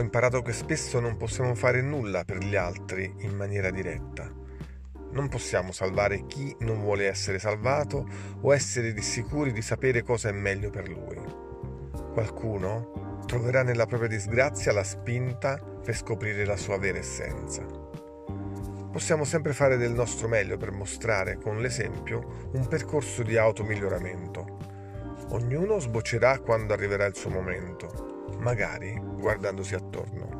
imparato che spesso non possiamo fare nulla per gli altri in maniera diretta. Non possiamo salvare chi non vuole essere salvato o essere sicuri di sapere cosa è meglio per lui. Qualcuno troverà nella propria disgrazia la spinta per scoprire la sua vera essenza. Possiamo sempre fare del nostro meglio per mostrare con l'esempio un percorso di automiglioramento. Ognuno sboccerà quando arriverà il suo momento magari guardandosi attorno.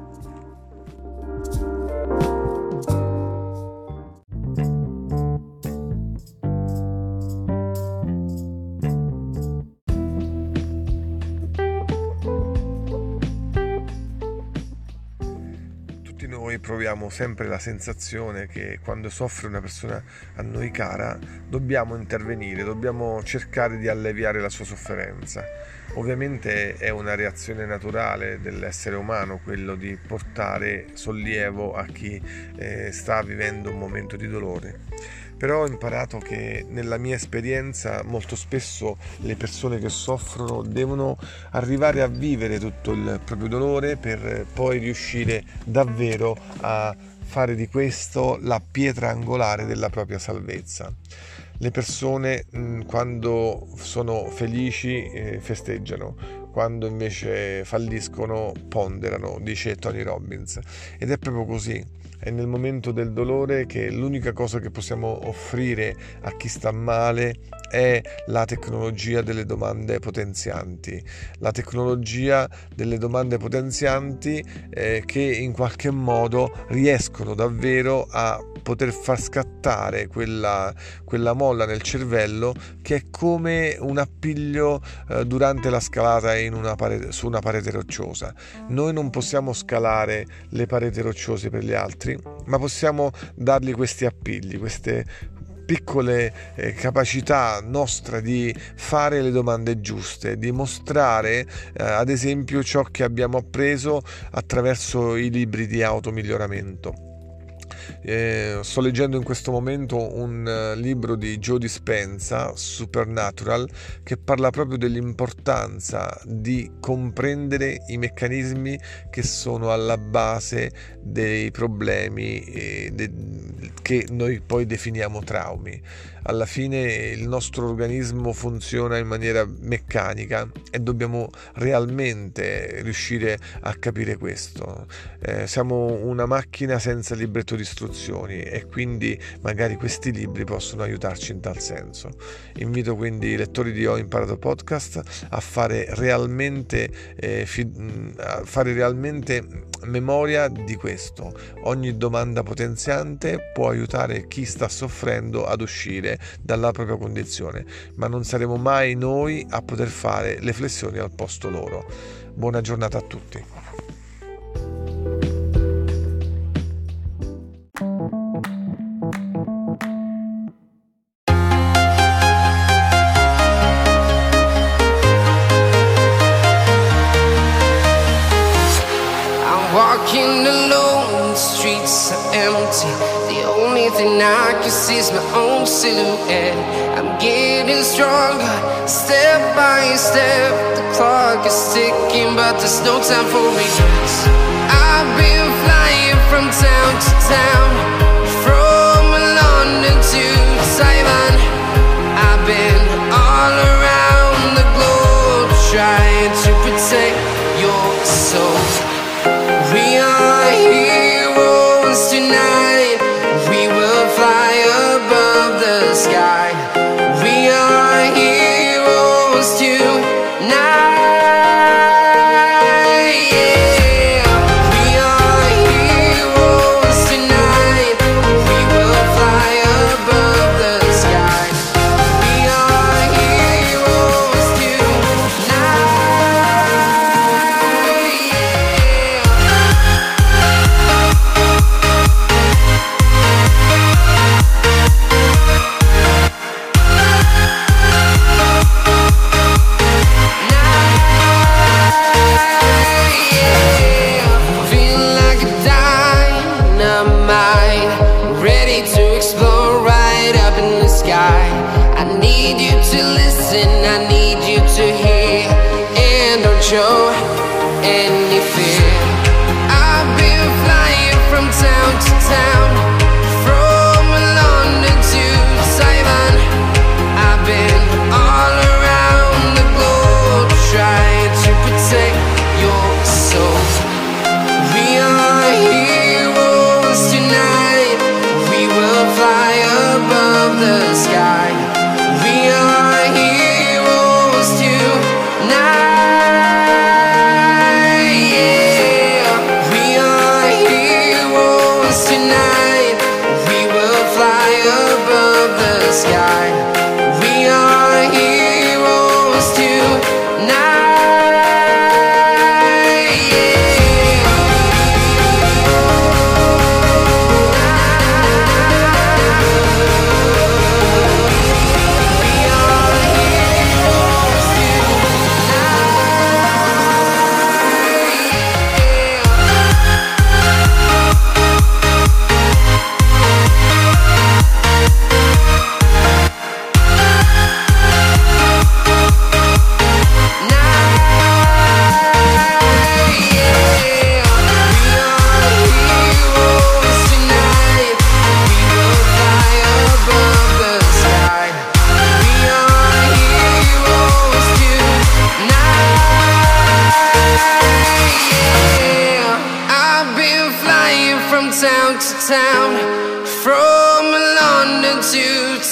Noi proviamo sempre la sensazione che quando soffre una persona a noi cara dobbiamo intervenire, dobbiamo cercare di alleviare la sua sofferenza Ovviamente è una reazione naturale dell'essere umano quello di portare sollievo a chi eh, sta vivendo un momento di dolore. Però ho imparato che nella mia esperienza molto spesso le persone che soffrono devono arrivare a vivere tutto il proprio dolore per poi riuscire davvero a fare di questo la pietra angolare della propria salvezza le persone mh, quando sono felici eh, festeggiano, quando invece falliscono ponderano, dice Tony Robbins. Ed è proprio così. È nel momento del dolore che l'unica cosa che possiamo offrire a chi sta male è la tecnologia delle domande potenzianti. La tecnologia delle domande potenzianti eh, che in qualche modo riescono davvero a poter far scattare quella, quella molla nel cervello che è come un appiglio eh, durante la scalata una parete, su una parete rocciosa. Noi non possiamo scalare le pareti rocciose per gli altri, ma possiamo dargli questi appigli, queste piccole eh, capacità nostre di fare le domande giuste, di mostrare eh, ad esempio ciò che abbiamo appreso attraverso i libri di automiglioramento. Eh, sto leggendo in questo momento un uh, libro di Joe Dispenza, Supernatural, che parla proprio dell'importanza di comprendere i meccanismi che sono alla base dei problemi eh, de- che noi poi definiamo traumi alla fine il nostro organismo funziona in maniera meccanica e dobbiamo realmente riuscire a capire questo. Eh, siamo una macchina senza libretto di istruzioni e quindi magari questi libri possono aiutarci in tal senso. Invito quindi i lettori di Ho imparato podcast a fare realmente, eh, fi- a fare realmente memoria di questo. Ogni domanda potenziante può aiutare chi sta soffrendo ad uscire dalla propria condizione, ma non saremo mai noi a poter fare le flessioni al posto loro. Buona giornata a tutti. Empty. only thing I can see is my own silhouette. I'm getting stronger, step by step. The clock is ticking, but there's no time for regrets. I've been flying from town to town,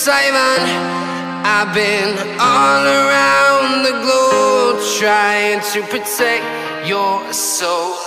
Taiwan. I've been all around the globe trying to protect your soul.